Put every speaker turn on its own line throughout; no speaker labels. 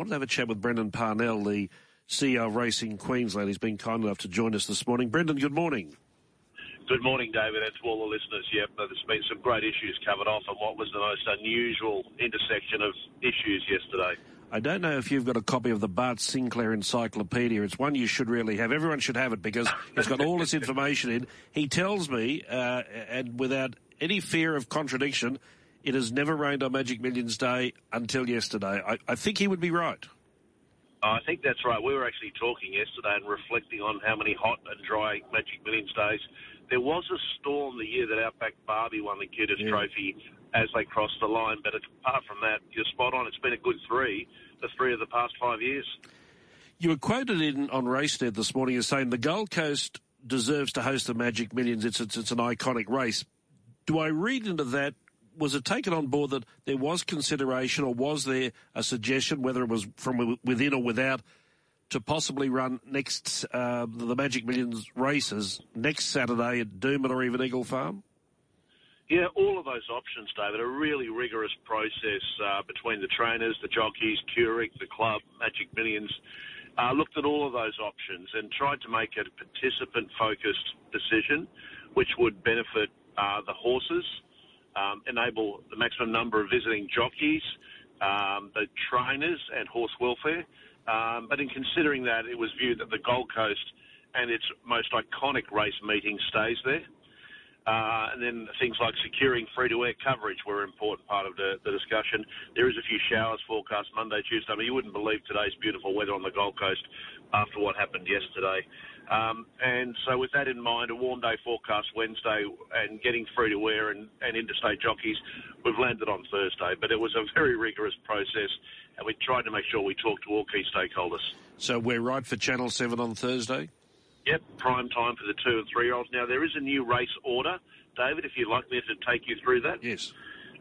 wanted to have a chat with Brendan Parnell, the CEO of Racing Queensland. He's been kind enough to join us this morning. Brendan, good morning.
Good morning, David, and to all the listeners. Yep, there's been some great issues covered off on what was the most unusual intersection of issues yesterday.
I don't know if you've got a copy of the Bart Sinclair Encyclopedia. It's one you should really have. Everyone should have it because it's got all this information in. He tells me, uh, and without any fear of contradiction, it has never rained on Magic Millions Day until yesterday. I, I think he would be right.
I think that's right. We were actually talking yesterday and reflecting on how many hot and dry Magic Millions days. There was a storm the year that Outback Barbie won the Qantas yeah. Trophy as they crossed the line, but apart from that, you're spot on. It's been a good three, the three of the past five years.
You were quoted in on RaceNet this morning as saying the Gold Coast deserves to host the Magic Millions. It's, it's, it's an iconic race. Do I read into that was it taken on board that there was consideration, or was there a suggestion, whether it was from within or without, to possibly run next uh, the Magic Millions races next Saturday at Doomben or even Eagle Farm?
Yeah, all of those options, David. A really rigorous process uh, between the trainers, the jockeys, QRIC, the club, Magic Millions. Uh, looked at all of those options and tried to make it a participant-focused decision, which would benefit uh, the horses, um, enable the maximum number of visiting jockeys, um, the trainers, and horse welfare. Um, but in considering that, it was viewed that the Gold Coast and its most iconic race meeting stays there. Uh, and then things like securing free-to-air coverage were an important part of the, the, discussion. There is a few showers forecast Monday, Tuesday. I mean, you wouldn't believe today's beautiful weather on the Gold Coast after what happened yesterday. Um, and so, with that in mind, a warm day forecast Wednesday and getting free to air and, and interstate jockeys, we've landed on Thursday. But it was a very rigorous process, and we tried to make sure we talked to all key stakeholders.
So, we're right for Channel 7 on Thursday?
Yep, prime time for the two and three year olds. Now, there is a new race order, David, if you'd like me to take you through that.
Yes.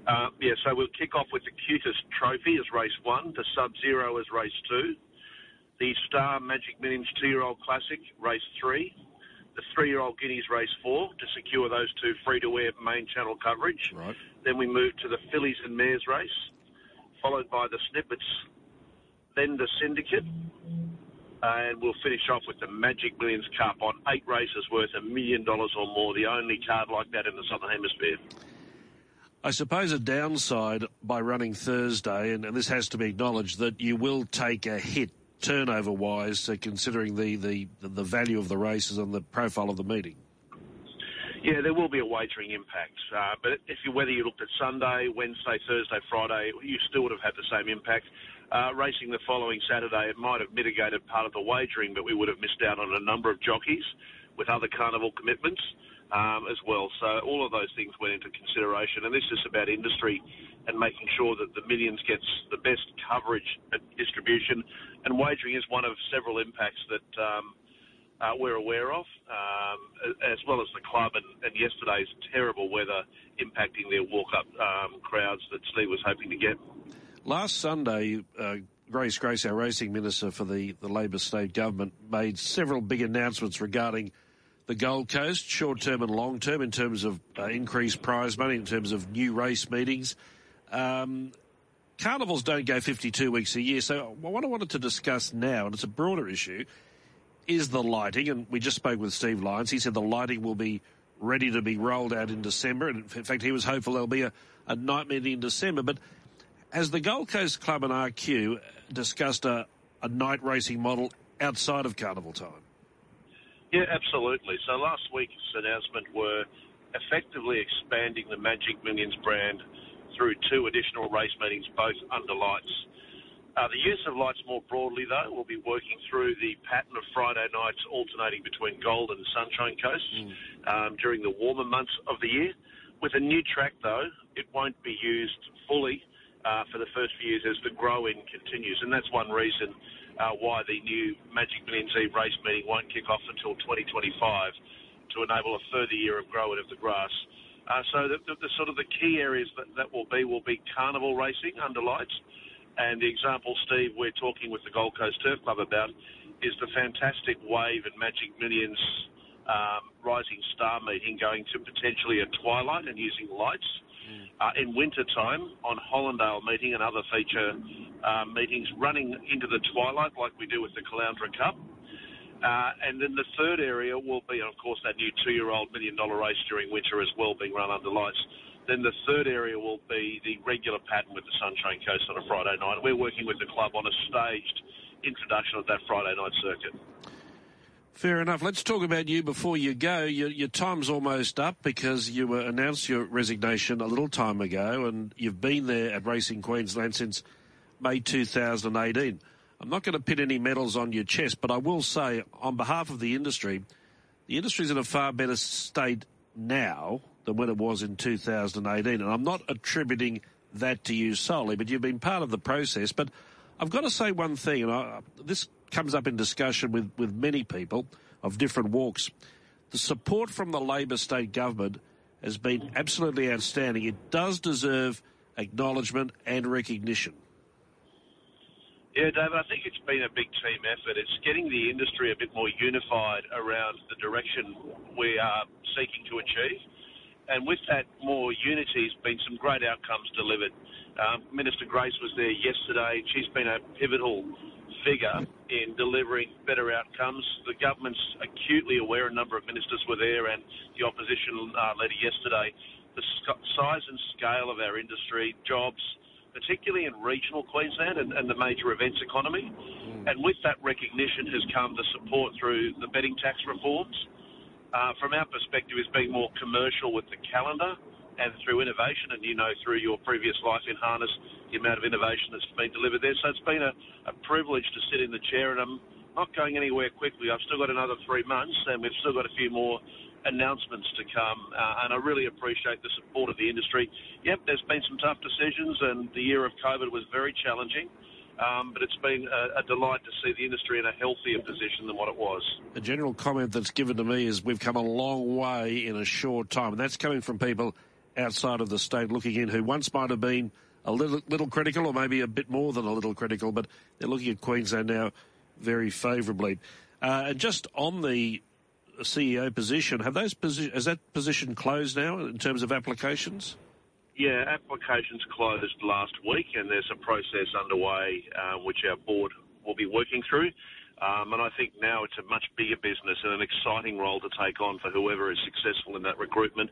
Uh, yeah, so we'll kick off with the QTIS trophy as race one, the sub zero as race two the Star Magic Millions two-year-old classic, race three, the three-year-old Guineas race four to secure those two free-to-air main channel coverage.
Right.
Then we move to the Fillies and Mares race, followed by the Snippets, then the Syndicate, and we'll finish off with the Magic Millions Cup on eight races worth a million dollars or more, the only card like that in the Southern Hemisphere.
I suppose a downside by running Thursday, and, and, this has to be acknowledged, that you will take a hit turnover wise, uh, considering the, the, the value of the races and the profile of the meeting?
Yeah, there will be a wagering impact. Uh, but if you, whether you looked at Sunday, Wednesday, Thursday, Friday, you still would have had the same impact. Uh, racing the following Saturday, it might have mitigated part of the wagering, but we would have missed out on a number of jockeys with other carnival commitments um, as well. So all of those things went into consideration, and this is about industry and making sure that the millions gets the best coverage and distribution. And wagering is one of several impacts that um, uh, we're aware of, um, as well as the club and, and, yesterday's terrible weather impacting their walk-up um, crowds that Steve was hoping to get.
Last Sunday, uh, Grace Grace, our racing minister for the, the Labor state government, made several big announcements regarding the Gold Coast, short term and long term, in terms of uh, increased prize money, in terms of new race meetings. Um, carnivals don't go 52 weeks a year. So what I wanted to discuss now, and it's a broader issue, is the lighting. And we just spoke with Steve Lyons. He said the lighting will be ready to be rolled out in December. And in fact, he was hopeful there'll be a, a night meeting in December. But has the Gold Coast Club and RQ discussed a, a night racing model outside of carnival time?
Yeah, absolutely. So last week's announcement were effectively expanding the Magic Millions brand through two additional race meetings, both under lights. Uh, the use of lights more broadly, though, will be working through the pattern of Friday nights alternating between Gold and Sunshine Coasts mm. um, during the warmer months of the year. With a new track, though, it won't be used fully uh, for the first few years as the grow-in continues, and that's one reason uh, why the new Magic Millions Eve race meeting won't kick off until 2025 to enable a further year of grow-in of the grass. Uh, so the, the, the, sort of the key areas that, that will be will be carnival racing under lights. And the example, Steve, we're talking with the Gold Coast Turf Club about is the fantastic Wave and Magic Millions um, Rising Star meeting going to potentially a twilight and using lights. Uh, in winter time on Hollindale meeting and other feature uh, meetings running into the twilight like we do with the Caloundra Cup. Uh, and then the third area will be, of course, that new two-year-old million-dollar race during winter as well, being run under lights. Then the third area will be the regular pattern with the Sunshine Coast on a Friday night. We're working with the club on a staged introduction of that Friday night circuit.
Fair enough. Let's talk about you before you go. Your, your time's almost up because you uh, announced your resignation a little time ago, and you've been there at Racing Queensland since May 2018. I'm not going to pin any medals on your chest, but I will say, on behalf of the industry, the industry's in a far better state now than when it was in 2018. And I'm not attributing that to you solely, but you've been part of the process. But I've got to say one thing, and I, this comes up in discussion with, with many people of different walks. The support from the Labor state government has been absolutely outstanding. It does deserve acknowledgement and recognition.
Yeah, David, I think it's been a big team effort. It's getting the industry a bit more unified around the direction we are seeking to achieve. And with that more unity has been some great outcomes delivered. Um, Minister Grace was there yesterday. She's been a pivotal figure in delivering better outcomes. The government's acutely aware, a number of ministers were there, and the opposition uh, leader yesterday, the size and scale of our industry, jobs, particularly in regional Queensland and, and the major events economy. Mm. And with that recognition has come the support through the betting tax reforms. Uh, from our perspective, is being more commercial with the calendar and through innovation, and you know through your previous life in harness the amount of innovation that's been delivered there. So it's been a, a privilege to sit in the chair, and I'm not going anywhere quickly. I've still got another three months, and we've still got a few more announcements to come, uh, and I really appreciate the support of the industry. Yep, there's been some tough decisions, and the year of COVID was very challenging. Um, but it's been a, a, delight to see the industry in a healthier position than what it was.
A general comment that's given to me is we've come a long way in a short time, and that's coming from people outside of the state looking in who once might have been a little, little critical or maybe a bit more than a little critical, but they're looking at Queensland now very favourably. Uh, and just on the CEO position, have those posi- has that position closed now in terms of applications?
Yeah, applications closed last week, and there's a process underway uh, which our board will be working through. Um, and I think now it's a much bigger business and an exciting role to take on for whoever is successful in that recruitment.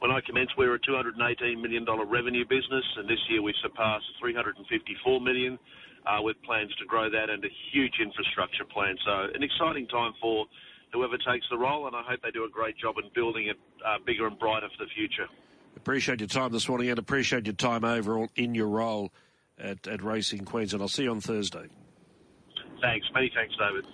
When I commenced, we were a $218 million revenue business, and this year we've surpassed 354 million uh, with plans to grow that and a huge infrastructure plan. So an exciting time for whoever takes the role, and I hope they do a great job in building it uh, bigger and brighter for the future.
Appreciate your time this morning and appreciate your time overall in your role at, at Racing Queensland. I'll see you on Thursday.
Thanks. Many thanks, David.